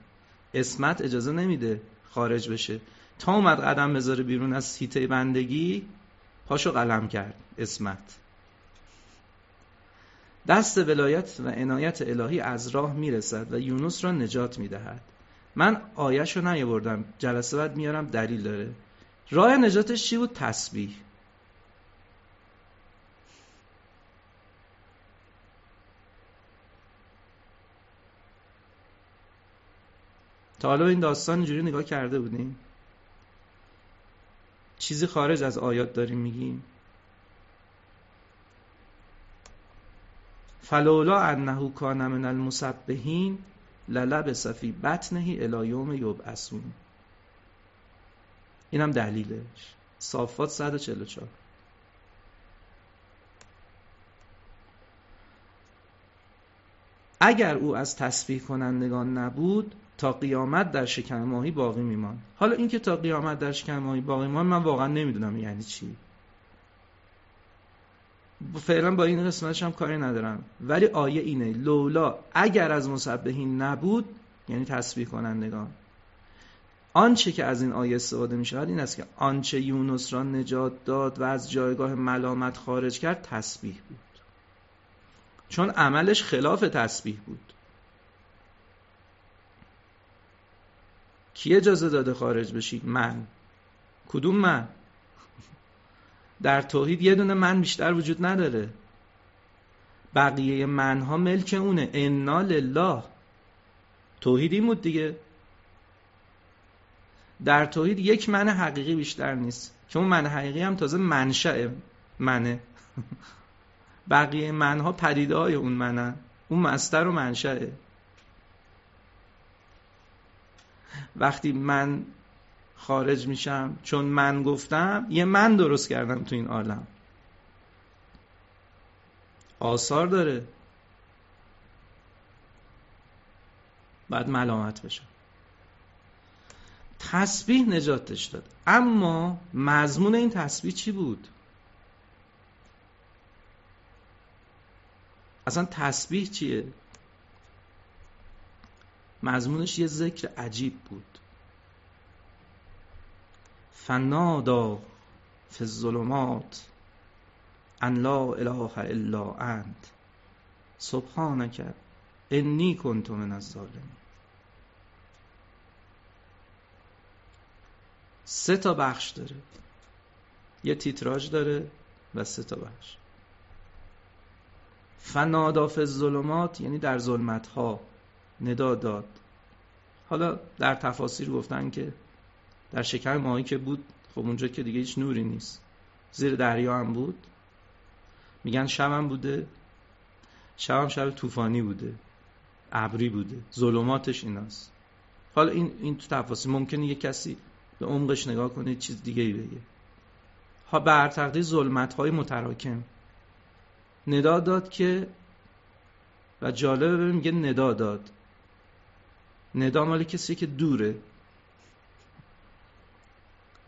اسمت اجازه نمیده خارج بشه. تا اومد قدم بذاره بیرون از سیته بندگی پاشو قلم کرد. اسمت. دست ولایت و عنایت الهی از راه می‌رسد و یونس را نجات می‌دهد. من آیش رو نیاوردم. جلسه بعد میارم دلیل داره. راه نجاتش چی بود؟ تسبیح. تا حالا این داستان اینجوری نگاه کرده بودیم؟ چیزی خارج از آیات داریم میگیم؟ فلولا انه کان من المسبحین للبس فی بطنه الی یوم یبعثون. اینم دلیلش. صافات 144 اگر او از تسبیح کنندگان نبود تا قیامت در شکم ماهی باقی میمان حالا اینکه تا قیامت در شکم ماهی باقی میمان من واقعا نمی‌دونم یعنی چی. فعلا با این قسمتش هم کاری ندارم. ولی آیه اینه لولا اگر از مسبحین نبود یعنی تسبیح کنندگان. آنچه که از این آیه استفاده می شود این است که آنچه یونس را نجات داد و از جایگاه ملامت خارج کرد تسبیح بود. چون عملش خلاف تسبیح بود. کی اجازه داده خارج بشید من. کدوم من؟ در توحید یه دونه من بیشتر وجود نداره. بقیه منها ملک اونه. انا لله. توحید این بود دیگه. در توحید یک من حقیقی بیشتر نیست. که اون من حقیقی هم تازه منشأ منه. بقیه منها پدیده های اون منن. اون مستر و منشأه. وقتی من خارج میشم چون من گفتم یه من درست کردم تو این عالم. آثار داره. بعد ملامت بشم تسبیح نجاتش داد. اما مضمون این تسبیح چی بود؟ اصلا تسبیح چیه؟ مضمونش یه ذکر عجیب بود. فنادا فی الظلمات ان لا اله الا انت. سبحانك انی کنت من الظالمین. سه تا بخش داره. یه تیتراژ داره و سه تا بخش. فنادا فی الظلمات یعنی در ظلمت ها ندا داد. حالا در تفاسیر گفتن که در شکم ماهی که بود خب اونجا که دیگه هیچ نوری نیست. زیر دریا هم بود. میگن شبم بوده. شبم شب طوفانی بوده. ابری بوده. ظلماتش ایناست. حالا این این تو تفاصیل ممکنه یه کسی به عمقش نگاه کنه چیز دیگه ای بگه. ها بر تقدیر ظلمت های متراکم. ندا داد که و جالبه میگه ندا داد. ندا مال کسی که دوره.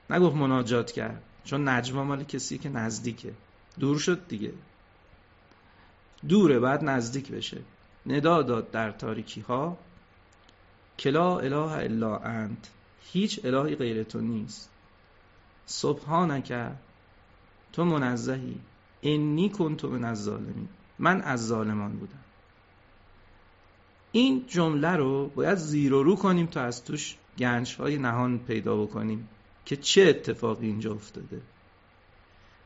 نگفت مناجات کرد چون نجما مال کسی که نزدیکه. دور شد دیگه. دوره بعد نزدیک بشه. ندا داد در تاریکی ها کلا اله الا انت. هیچ الهی غیر تو نیست. سبحانک تو منزهی. انی کنت من من از ظالمان بودم. این جمله رو باید زیر و رو کنیم تا از توش گنج های نهان پیدا بکنیم که چه اتفاقی اینجا افتاده.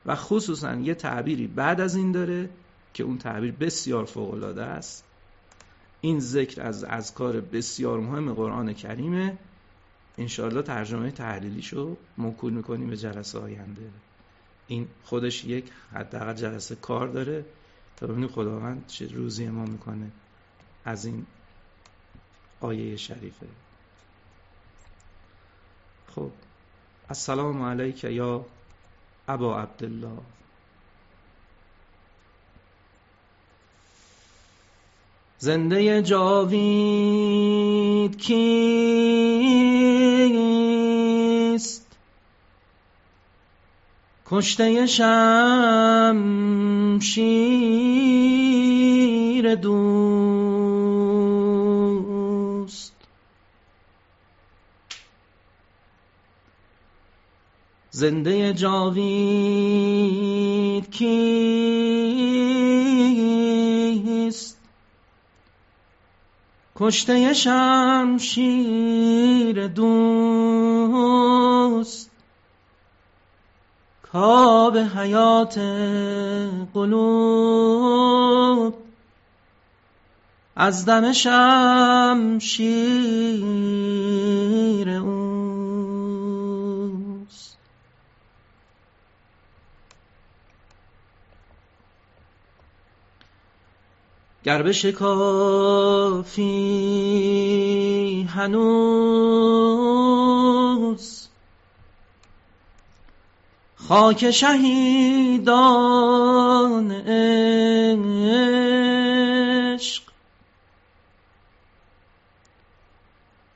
و خصوصا یه تعبیری بعد از این داره که اون تعبیر بسیار فوقالعاده است. این ذکر از اذکار بسیار مهم قرآن کریمه. انشاءالله ترجمه تحلیلیشو موکول می‌کنیم به جلسه آینده. این خودش یک حداقل جلسه کار داره تا ببینیم خداوند چه روزی ما می‌کنه. از این آیه شریفه. خب السلام علیک یا ابا عبدالله. زنده جاوید کیست؟ کشته شمشیر دوست. زنده جاوید کیست؟ کشته شمشیر دوست. کاب حیات قلوب. از دم شمشیر گر بشکافی هنوز خاک شهیدان عشق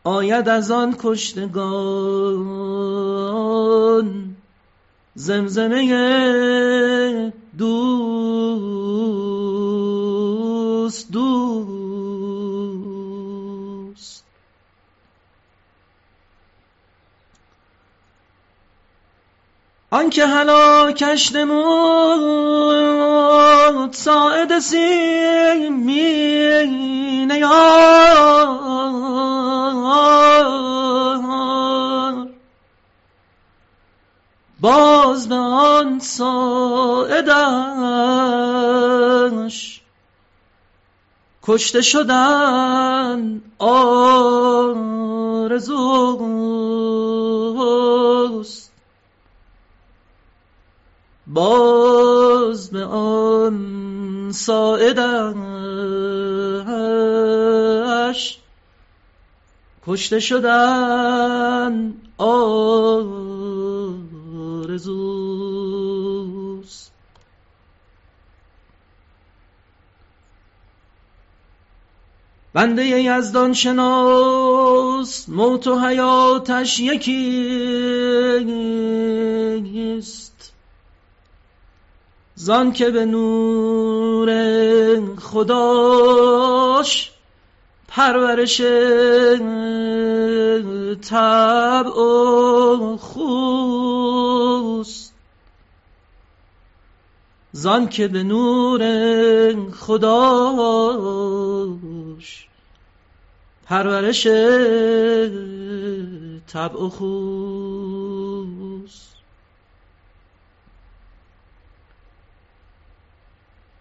آید از آن کشتگان زمزمه دوست آنکه هلاکش نمود ساعد سیمینه یار باز به آن ساعدش کشته شدن آرزوست باز به آن ساعدش کشته شدن آرزوست. بنده یزدان شناس موت و حیاتش یکیست زان که به نور خداش پرورش طبع و خوست. زان که به نور خداش پرورش طبع و خوست.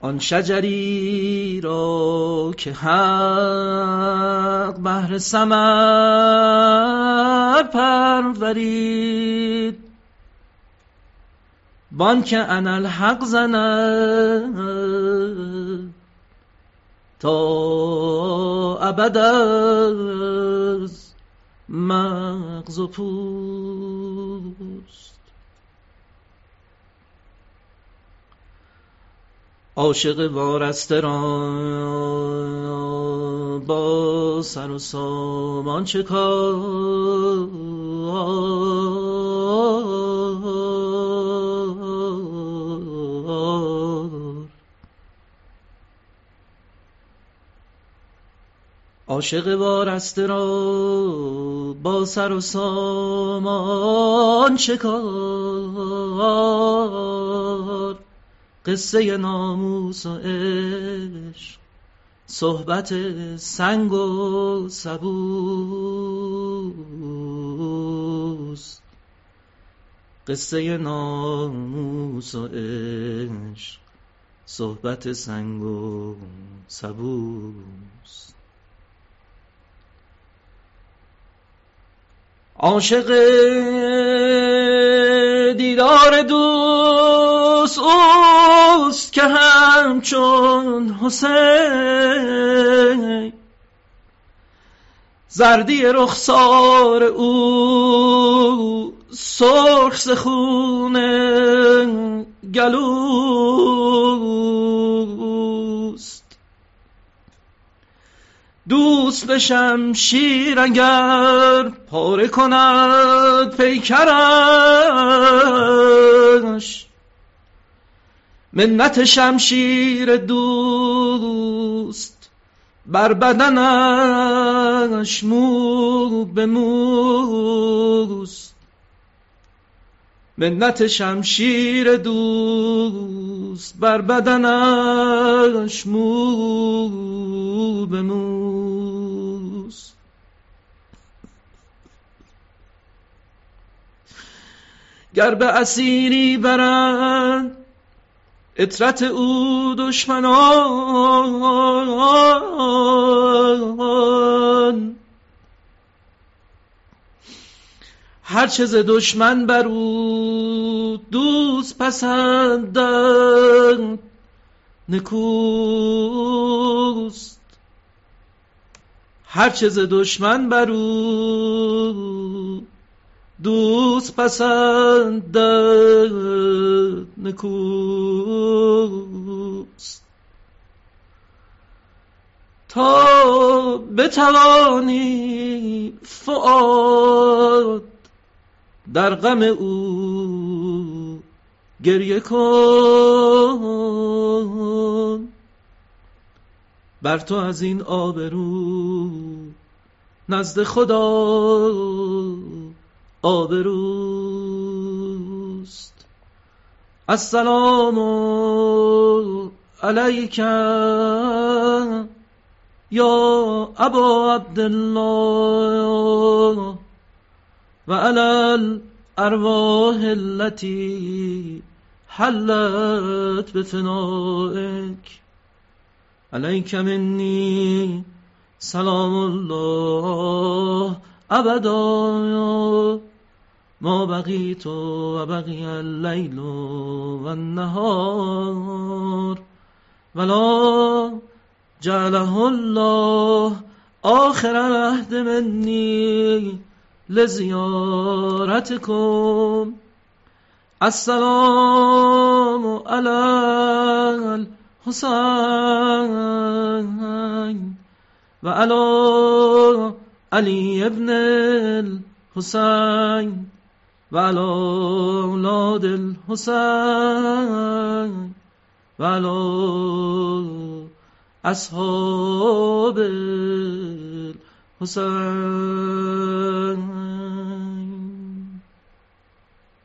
آن شجری را که حق بهر سمر پرورید بان که الحق زند تا ابد از مغز و پوست. عاشق وارسته را با سر و سامان چه عاشق وارسته را با سر و سامان چه کار؟ قصه ناموس و عشق صحبت سنگ و سبوست قصه ناموس و عشق صحبت سنگ و سبوست عاشق دیدار دوست اوست که همچون حسین. زردی رخسار او سرخ زخون گلوست. دوست به شمشیر اگر پاره کند پیکرش منت شمشیر دوست بر بدنش مو به موست منت شمشیر دوست بر بدنش مو به موست گر به اسیری برند اطرت او دشمنان. هر چه ز دشمن بر او دوست پسندند نکوست. هر چه ز دشمن بر او دوست پسند نکوست تا بتوانی فعاد در غم او گریه کن. بر تو از این آبرو نزد خدا آبروست. السلام علیک یا ابا عبدالله و علی الارواح التي حلت بفنائك عليك مني سلام الله أبدا ما بقيت وبقي الليل والنهار ولا جعله الله آخر العهد مني لزيارتكم السلام على الحسين وعلى علي ابن الحسين وعلى أولاد الحسين وعلى أصحاب الحسين